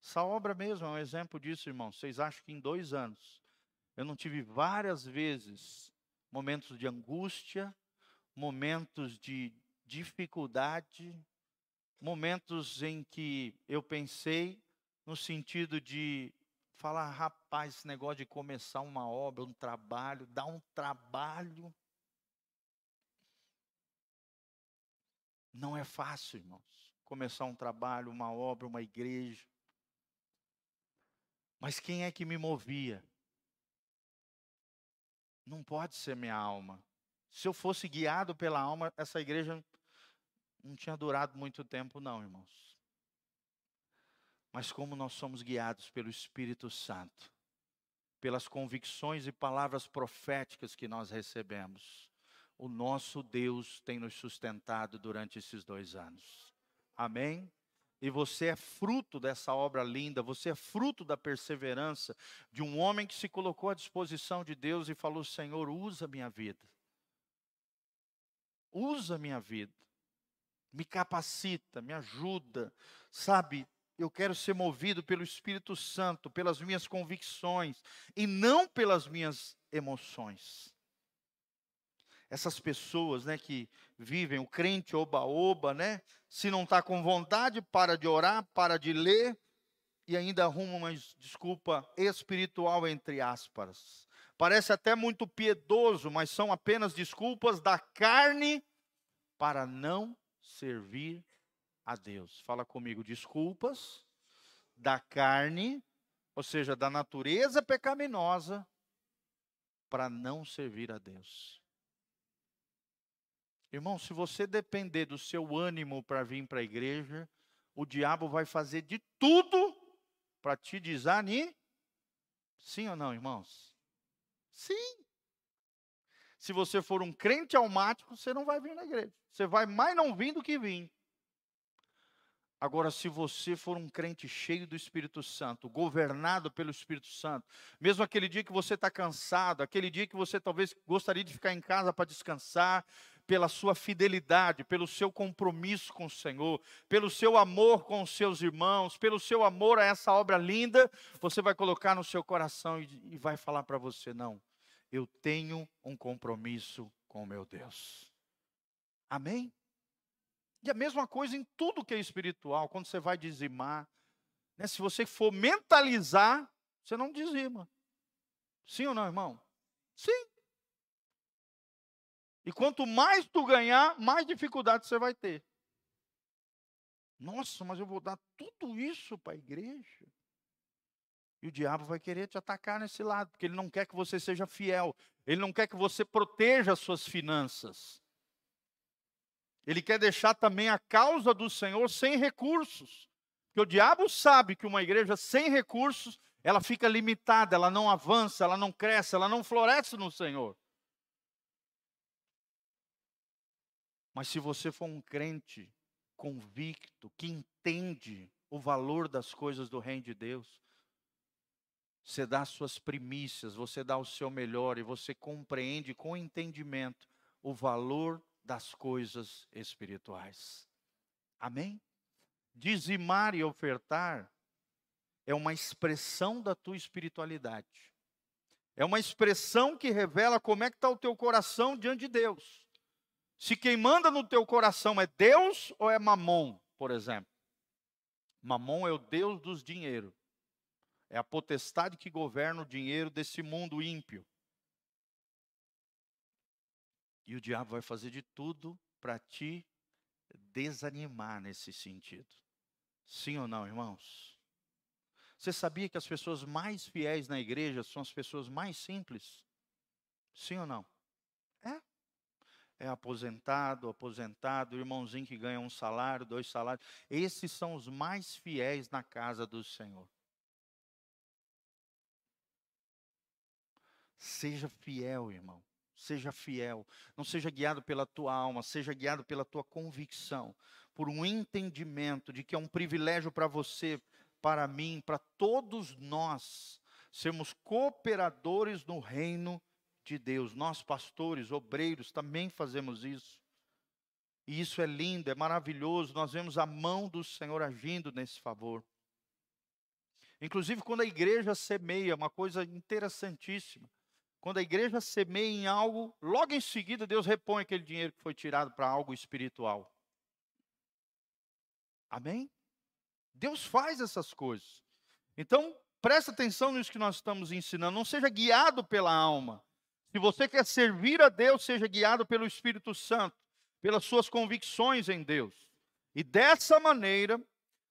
Essa obra mesmo é um exemplo disso, irmãos. Vocês acham que em dois anos eu não tive várias vezes momentos de angústia, momentos de dificuldade, momentos em que eu pensei no sentido de falar, rapaz, esse negócio de começar uma obra, um trabalho, dá um trabalho. Não é fácil, irmãos, começar um trabalho, uma obra, uma igreja. Mas quem é que me movia? Não pode ser minha alma. Se eu fosse guiado pela alma, essa igreja não tinha durado muito tempo, não, irmãos. Mas como nós somos guiados pelo Espírito Santo, pelas convicções e palavras proféticas que nós recebemos, o nosso Deus tem nos sustentado durante esses dois anos. Amém? E você é fruto dessa obra linda, você é fruto da perseverança de um homem que se colocou à disposição de Deus e falou: Senhor, usa minha vida. Usa minha vida me capacita, me ajuda, sabe? Eu quero ser movido pelo Espírito Santo, pelas minhas convicções e não pelas minhas emoções. Essas pessoas, né, que vivem o crente oba-oba, né? Se não está com vontade, para de orar, para de ler e ainda arruma uma desculpa espiritual entre aspas. Parece até muito piedoso, mas são apenas desculpas da carne para não servir a Deus. Fala comigo, desculpas da carne, ou seja, da natureza pecaminosa, para não servir a Deus. Irmão, se você depender do seu ânimo para vir para a igreja, o diabo vai fazer de tudo para te desanimar. Sim ou não, irmãos? Sim. Se você for um crente almático, você não vai vir na igreja. Você vai mais não vir do que vir. Agora, se você for um crente cheio do Espírito Santo, governado pelo Espírito Santo, mesmo aquele dia que você está cansado, aquele dia que você talvez gostaria de ficar em casa para descansar, pela sua fidelidade, pelo seu compromisso com o Senhor, pelo seu amor com os seus irmãos, pelo seu amor a essa obra linda, você vai colocar no seu coração e, e vai falar para você: não, eu tenho um compromisso com o meu Deus. Amém? E a mesma coisa em tudo que é espiritual, quando você vai dizimar. Né? Se você for mentalizar, você não dizima. Sim ou não, irmão? Sim. E quanto mais tu ganhar, mais dificuldade você vai ter. Nossa, mas eu vou dar tudo isso para a igreja. E o diabo vai querer te atacar nesse lado, porque ele não quer que você seja fiel. Ele não quer que você proteja as suas finanças. Ele quer deixar também a causa do Senhor sem recursos. Porque o diabo sabe que uma igreja sem recursos, ela fica limitada, ela não avança, ela não cresce, ela não floresce no Senhor. Mas se você for um crente convicto, que entende o valor das coisas do reino de Deus, você dá as suas primícias, você dá o seu melhor e você compreende com entendimento o valor das coisas espirituais. Amém? Dizimar e ofertar é uma expressão da tua espiritualidade. É uma expressão que revela como é que está o teu coração diante de Deus. Se quem manda no teu coração é Deus ou é Mamon, por exemplo. Mamon é o Deus dos dinheiro. É a potestade que governa o dinheiro desse mundo ímpio. E o diabo vai fazer de tudo para te desanimar nesse sentido. Sim ou não, irmãos? Você sabia que as pessoas mais fiéis na igreja são as pessoas mais simples? Sim ou não? É. É aposentado, aposentado, irmãozinho que ganha um salário, dois salários. Esses são os mais fiéis na casa do Senhor. Seja fiel, irmão. Seja fiel. Não seja guiado pela tua alma, seja guiado pela tua convicção, por um entendimento de que é um privilégio para você, para mim, para todos nós, sermos cooperadores no reino de Deus. Nós, pastores, obreiros, também fazemos isso. E isso é lindo, é maravilhoso. Nós vemos a mão do Senhor agindo nesse favor. Inclusive, quando a igreja semeia, uma coisa interessantíssima. Quando a igreja semeia em algo, logo em seguida Deus repõe aquele dinheiro que foi tirado para algo espiritual. Amém? Deus faz essas coisas. Então, presta atenção nisso que nós estamos ensinando. Não seja guiado pela alma. Se você quer servir a Deus, seja guiado pelo Espírito Santo, pelas suas convicções em Deus. E dessa maneira,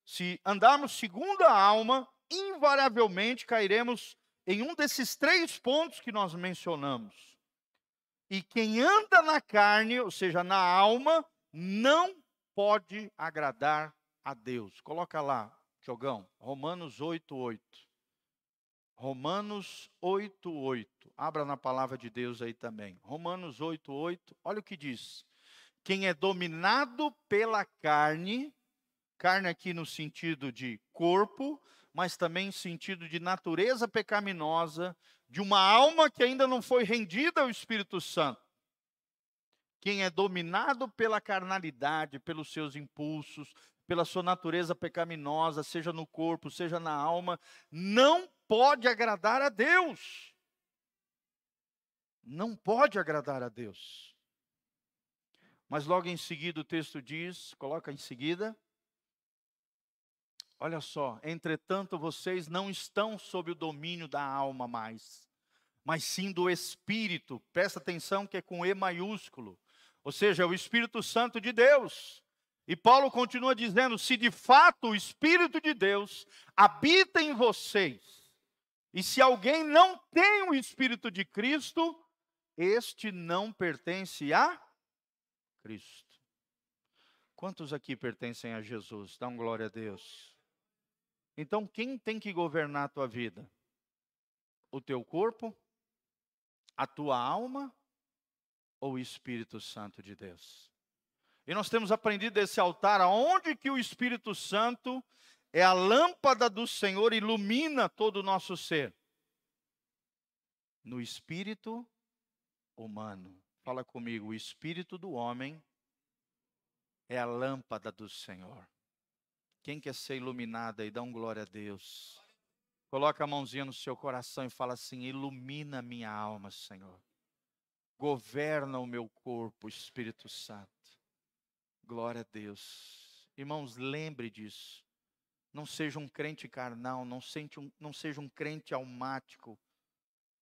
se andarmos segundo a alma, invariavelmente cairemos em um desses três pontos que nós mencionamos. E quem anda na carne, ou seja, na alma, não pode agradar a Deus. Coloca lá, Jogão, Romanos 8, 8. Romanos 8, 8. Abra na palavra de Deus aí também. Romanos 8, 8. Olha o que diz. Quem é dominado pela carne, carne aqui no sentido de corpo, mas também em sentido de natureza pecaminosa, de uma alma que ainda não foi rendida ao Espírito Santo. Quem é dominado pela carnalidade, pelos seus impulsos, pela sua natureza pecaminosa, seja no corpo, seja na alma, não pode agradar a Deus. Não pode agradar a Deus. Mas logo em seguida o texto diz, coloca em seguida, Olha só, entretanto vocês não estão sob o domínio da alma mais, mas sim do Espírito. Presta atenção que é com E maiúsculo, ou seja, é o Espírito Santo de Deus. E Paulo continua dizendo: se de fato o Espírito de Deus habita em vocês, e se alguém não tem o Espírito de Cristo, este não pertence a Cristo. Quantos aqui pertencem a Jesus? Dão glória a Deus. Então, quem tem que governar a tua vida? O teu corpo? A tua alma? Ou o Espírito Santo de Deus? E nós temos aprendido desse altar aonde que o Espírito Santo é a lâmpada do Senhor ilumina todo o nosso ser. No espírito humano. Fala comigo, o espírito do homem é a lâmpada do Senhor. Quem quer ser iluminado aí, dá um glória a Deus. Coloca a mãozinha no seu coração e fala assim: ilumina minha alma, Senhor. Governa o meu corpo, Espírito Santo. Glória a Deus. Irmãos, lembre disso. Não seja um crente carnal, não, um, não seja um crente almático.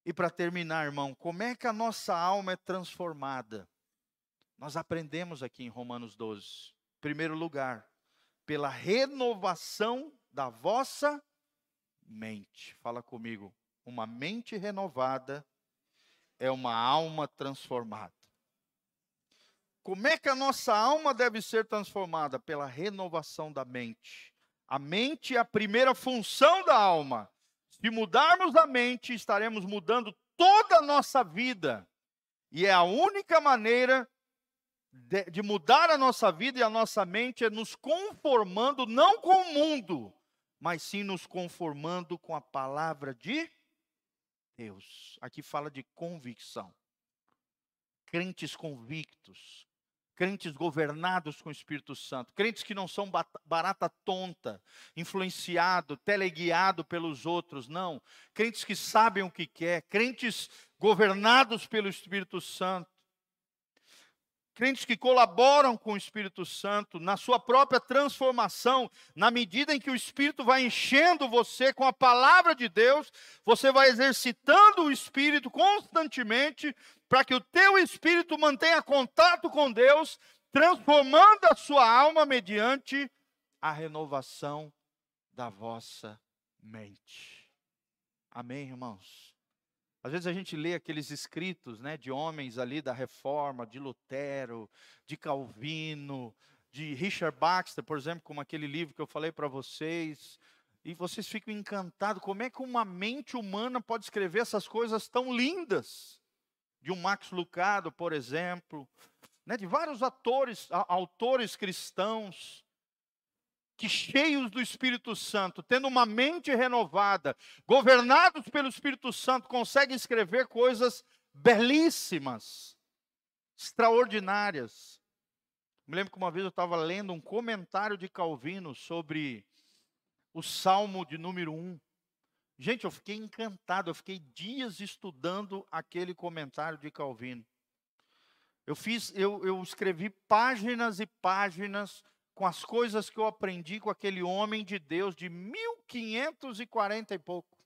E para terminar, irmão, como é que a nossa alma é transformada? Nós aprendemos aqui em Romanos 12. Em primeiro lugar, pela renovação da vossa mente. Fala comigo. Uma mente renovada é uma alma transformada. Como é que a nossa alma deve ser transformada? Pela renovação da mente. A mente é a primeira função da alma. Se mudarmos a mente, estaremos mudando toda a nossa vida. E é a única maneira de, de mudar a nossa vida e a nossa mente é nos conformando não com o mundo, mas sim nos conformando com a palavra de Deus. Aqui fala de convicção. Crentes convictos, crentes governados com o Espírito Santo, crentes que não são barata tonta, influenciado, teleguiado pelos outros, não. Crentes que sabem o que quer, crentes governados pelo Espírito Santo crentes que colaboram com o Espírito Santo na sua própria transformação, na medida em que o Espírito vai enchendo você com a palavra de Deus, você vai exercitando o Espírito constantemente para que o teu espírito mantenha contato com Deus, transformando a sua alma mediante a renovação da vossa mente. Amém, irmãos. Às vezes a gente lê aqueles escritos né, de homens ali da reforma, de Lutero, de Calvino, de Richard Baxter, por exemplo, como aquele livro que eu falei para vocês, E vocês ficam encantados, como é que uma mente humana pode escrever essas coisas tão lindas? De um Max Lucado, por exemplo, né, de vários atores, autores cristãos, que cheios do Espírito Santo, tendo uma mente renovada, governados pelo Espírito Santo, conseguem escrever coisas belíssimas, extraordinárias. Me lembro que uma vez eu estava lendo um comentário de Calvino sobre o Salmo de número 1. Gente, eu fiquei encantado, eu fiquei dias estudando aquele comentário de Calvino. Eu fiz, eu, eu escrevi páginas e páginas com as coisas que eu aprendi com aquele homem de Deus de 1540 e pouco.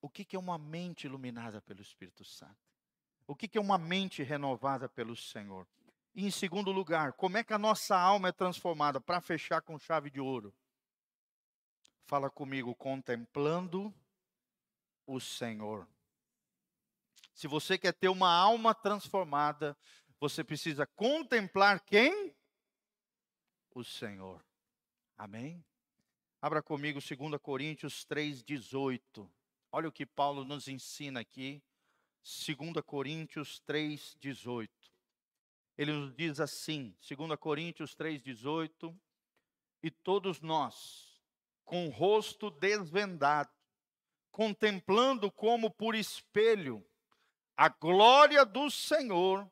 O que, que é uma mente iluminada pelo Espírito Santo? O que, que é uma mente renovada pelo Senhor? E em segundo lugar, como é que a nossa alma é transformada? Para fechar com chave de ouro. Fala comigo, contemplando o Senhor. Se você quer ter uma alma transformada, você precisa contemplar quem? O Senhor. Amém? Abra comigo 2 Coríntios 3,18. Olha o que Paulo nos ensina aqui. 2 Coríntios 3,18 ele nos diz assim, 2 Coríntios 3,18: E todos nós, com o rosto desvendado, contemplando como por espelho a glória do Senhor,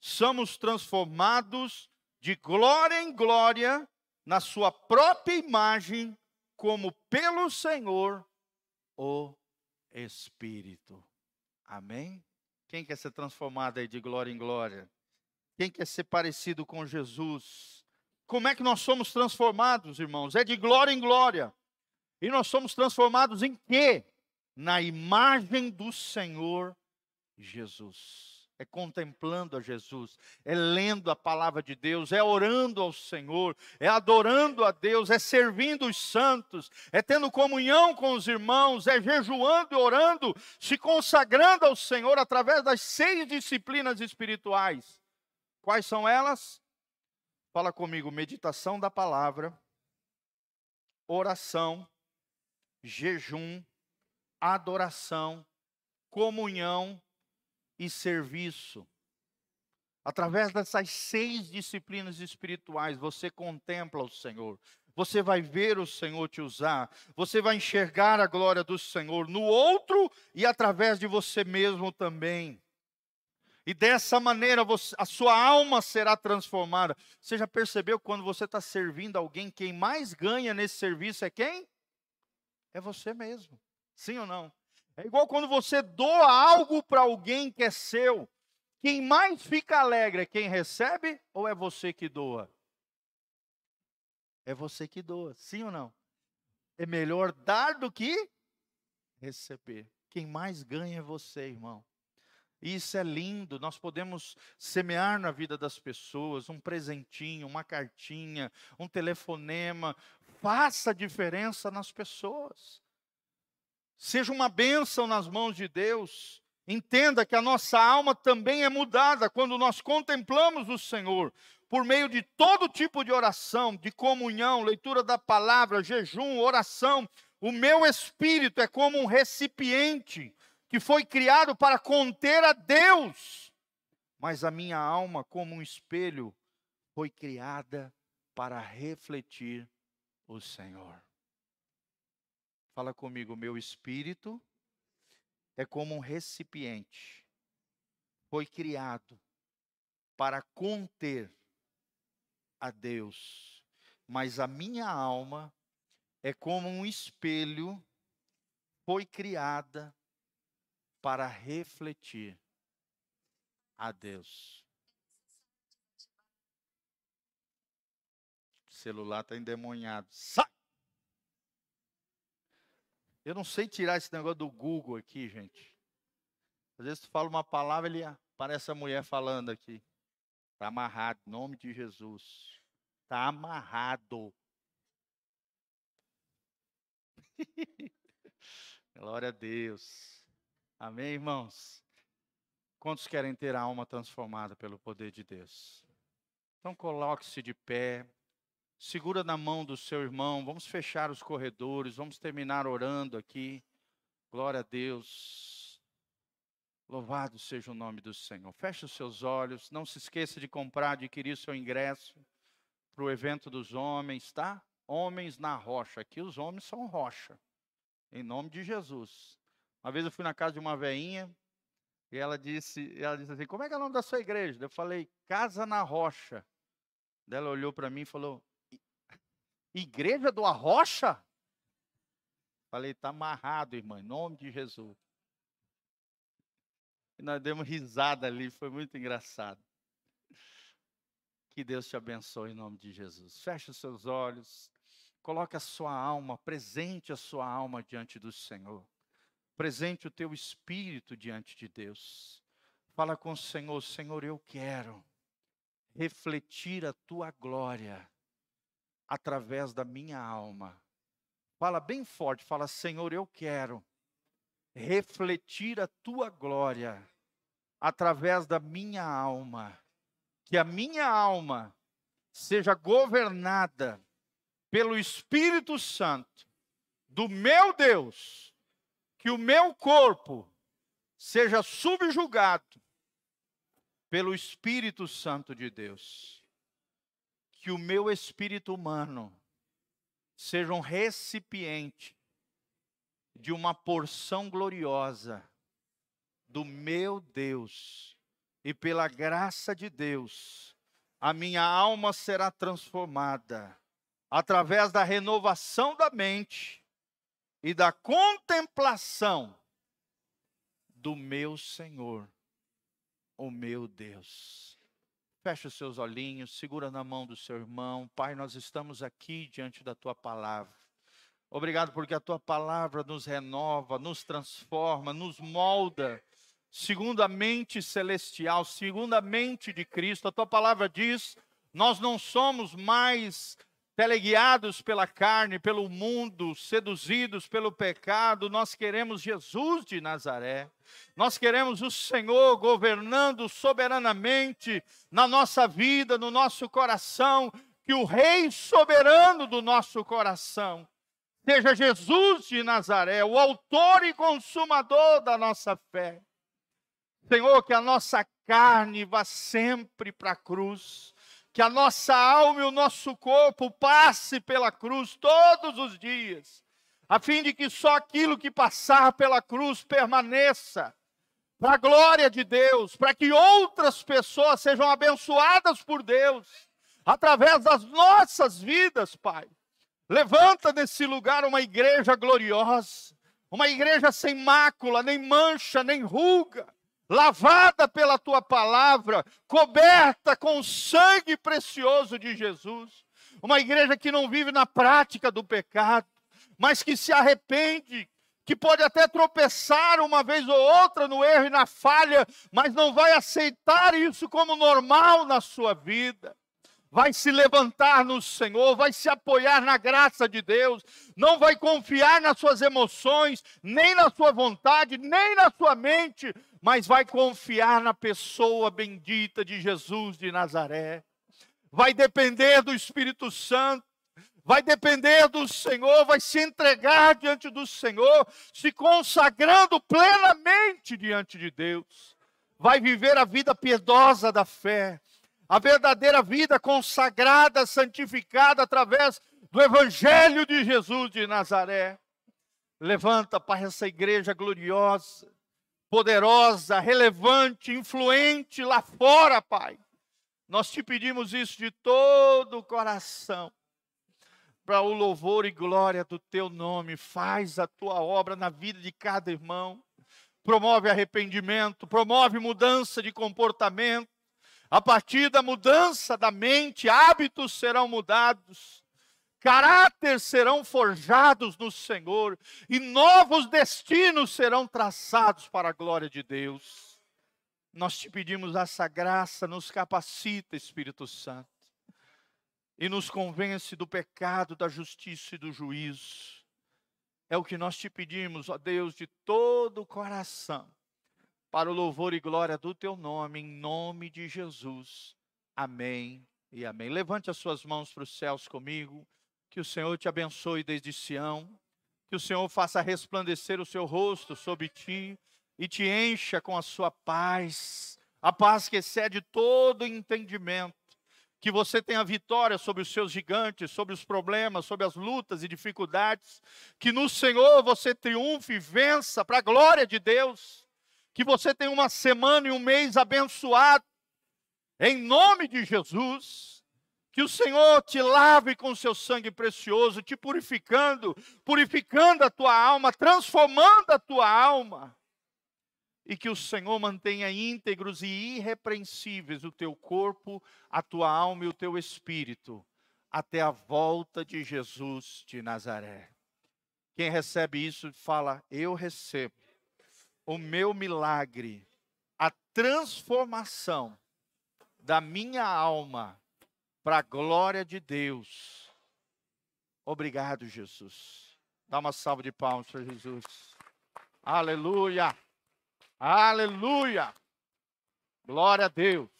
somos transformados de glória em glória na Sua própria imagem, como pelo Senhor o Espírito. Amém? Quem quer ser transformado aí de glória em glória? Quem quer ser parecido com Jesus? Como é que nós somos transformados, irmãos? É de glória em glória. E nós somos transformados em quê? Na imagem do Senhor Jesus. É contemplando a Jesus, é lendo a palavra de Deus, é orando ao Senhor, é adorando a Deus, é servindo os santos, é tendo comunhão com os irmãos, é jejuando e orando, se consagrando ao Senhor através das seis disciplinas espirituais Quais são elas? Fala comigo: meditação da palavra, oração, jejum, adoração, comunhão e serviço. Através dessas seis disciplinas espirituais, você contempla o Senhor. Você vai ver o Senhor te usar. Você vai enxergar a glória do Senhor no outro e através de você mesmo também. E dessa maneira você, a sua alma será transformada. Você já percebeu quando você está servindo alguém, quem mais ganha nesse serviço é quem? É você mesmo. Sim ou não? É igual quando você doa algo para alguém que é seu. Quem mais fica alegre é quem recebe ou é você que doa? É você que doa, sim ou não? É melhor dar do que receber. Quem mais ganha é você, irmão. Isso é lindo, nós podemos semear na vida das pessoas um presentinho, uma cartinha, um telefonema. Faça diferença nas pessoas. Seja uma bênção nas mãos de Deus. Entenda que a nossa alma também é mudada quando nós contemplamos o Senhor, por meio de todo tipo de oração, de comunhão, leitura da palavra, jejum, oração. O meu espírito é como um recipiente que foi criado para conter a Deus, mas a minha alma, como um espelho, foi criada para refletir o Senhor. Fala comigo, meu espírito é como um recipiente, foi criado para conter a Deus, mas a minha alma é como um espelho, foi criada para refletir a Deus. O celular está endemoniado. Sai! Eu não sei tirar esse negócio do Google aqui, gente. Às vezes tu fala uma palavra, ele aparece a mulher falando aqui. Está amarrado, em nome de Jesus. Está amarrado. Glória a Deus. Amém, irmãos? Quantos querem ter a alma transformada pelo poder de Deus? Então coloque-se de pé. Segura na mão do seu irmão, vamos fechar os corredores, vamos terminar orando aqui. Glória a Deus. Louvado seja o nome do Senhor. Feche os seus olhos, não se esqueça de comprar, adquirir seu ingresso para o evento dos homens, tá? Homens na rocha. Aqui os homens são rocha. Em nome de Jesus. Uma vez eu fui na casa de uma veinha e ela disse, ela disse assim: "Como é que é o nome da sua igreja?" Eu falei: "Casa na Rocha". Ela olhou para mim e falou: Igreja do Arrocha? Falei, está amarrado, irmã, em nome de Jesus. E nós demos risada ali, foi muito engraçado. Que Deus te abençoe em nome de Jesus. Feche os seus olhos, coloque a sua alma, presente a sua alma diante do Senhor. Presente o teu espírito diante de Deus. Fala com o Senhor, Senhor, eu quero refletir a tua glória através da minha alma. Fala bem forte, fala: Senhor, eu quero refletir a tua glória através da minha alma. Que a minha alma seja governada pelo Espírito Santo do meu Deus, que o meu corpo seja subjugado pelo Espírito Santo de Deus que o meu espírito humano seja um recipiente de uma porção gloriosa do meu Deus, e pela graça de Deus, a minha alma será transformada através da renovação da mente e da contemplação do meu Senhor, o meu Deus. Feche os seus olhinhos, segura na mão do seu irmão. Pai, nós estamos aqui diante da tua palavra. Obrigado porque a tua palavra nos renova, nos transforma, nos molda, segundo a mente celestial, segundo a mente de Cristo. A tua palavra diz: nós não somos mais teleguiados pela carne, pelo mundo, seduzidos pelo pecado, nós queremos Jesus de Nazaré. Nós queremos o Senhor governando soberanamente na nossa vida, no nosso coração, que o Rei soberano do nosso coração seja Jesus de Nazaré, o autor e consumador da nossa fé. Senhor, que a nossa carne vá sempre para a cruz que a nossa alma e o nosso corpo passe pela cruz todos os dias, a fim de que só aquilo que passar pela cruz permaneça, para a glória de Deus, para que outras pessoas sejam abençoadas por Deus, através das nossas vidas, Pai. Levanta nesse lugar uma igreja gloriosa, uma igreja sem mácula, nem mancha, nem ruga, lavada pela tua palavra, coberta com o sangue precioso de Jesus. Uma igreja que não vive na prática do pecado, mas que se arrepende, que pode até tropeçar uma vez ou outra no erro e na falha, mas não vai aceitar isso como normal na sua vida vai se levantar no Senhor, vai se apoiar na graça de Deus, não vai confiar nas suas emoções, nem na sua vontade, nem na sua mente, mas vai confiar na pessoa bendita de Jesus de Nazaré. Vai depender do Espírito Santo, vai depender do Senhor, vai se entregar diante do Senhor, se consagrando plenamente diante de Deus. Vai viver a vida piedosa da fé, a verdadeira vida consagrada, santificada através do Evangelho de Jesus de Nazaré. Levanta, Pai, essa igreja gloriosa, poderosa, relevante, influente lá fora, Pai. Nós te pedimos isso de todo o coração, para o louvor e glória do teu nome. Faz a tua obra na vida de cada irmão. Promove arrependimento, promove mudança de comportamento, a partir da mudança da mente, hábitos serão mudados, caráter serão forjados no Senhor e novos destinos serão traçados para a glória de Deus. Nós te pedimos essa graça, nos capacita, Espírito Santo, e nos convence do pecado, da justiça e do juízo. É o que nós te pedimos, ó Deus, de todo o coração para o louvor e glória do teu nome, em nome de Jesus. Amém e amém. Levante as suas mãos para os céus comigo. Que o Senhor te abençoe desde Sião. Que o Senhor faça resplandecer o seu rosto sobre ti e te encha com a sua paz, a paz que excede todo entendimento. Que você tenha vitória sobre os seus gigantes, sobre os problemas, sobre as lutas e dificuldades. Que no Senhor você triunfe e vença para a glória de Deus. Que você tenha uma semana e um mês abençoado em nome de Jesus, que o Senhor te lave com seu sangue precioso, te purificando, purificando a tua alma, transformando a tua alma. E que o Senhor mantenha íntegros e irrepreensíveis o teu corpo, a tua alma e o teu espírito, até a volta de Jesus de Nazaré. Quem recebe isso fala: Eu recebo o meu milagre, a transformação da minha alma para a glória de Deus. Obrigado, Jesus. Dá uma salva de palmas para Jesus. Aleluia. Aleluia. Glória a Deus.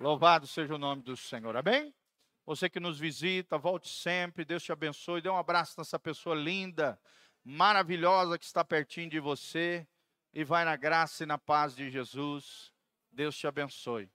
Louvado seja o nome do Senhor. Amém? Você que nos visita, volte sempre. Deus te abençoe. Dê um abraço nessa pessoa linda, maravilhosa que está pertinho de você. E vai na graça e na paz de Jesus. Deus te abençoe.